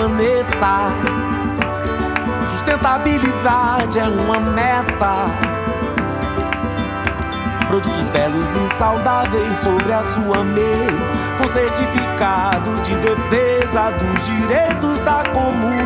planeta. Sustentabilidade é uma meta. Produtos belos e saudáveis sobre a sua mesa, com certificado de defesa dos direitos da comunidade.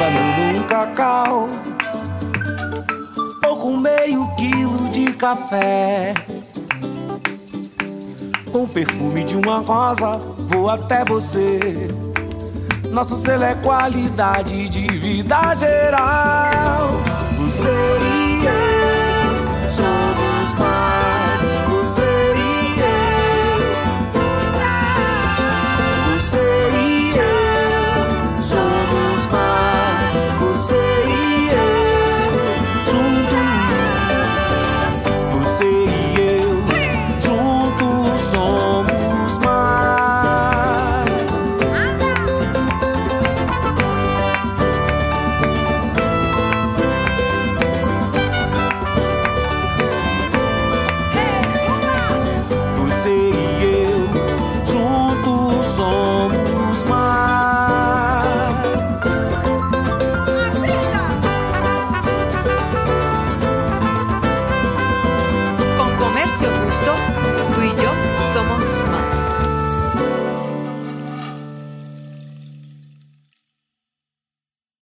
Banana, um cacau ou com meio quilo de café. Com o perfume de uma rosa, vou até você. Nosso selo é qualidade de vida geral. Você e eu somos mais. Perfecto.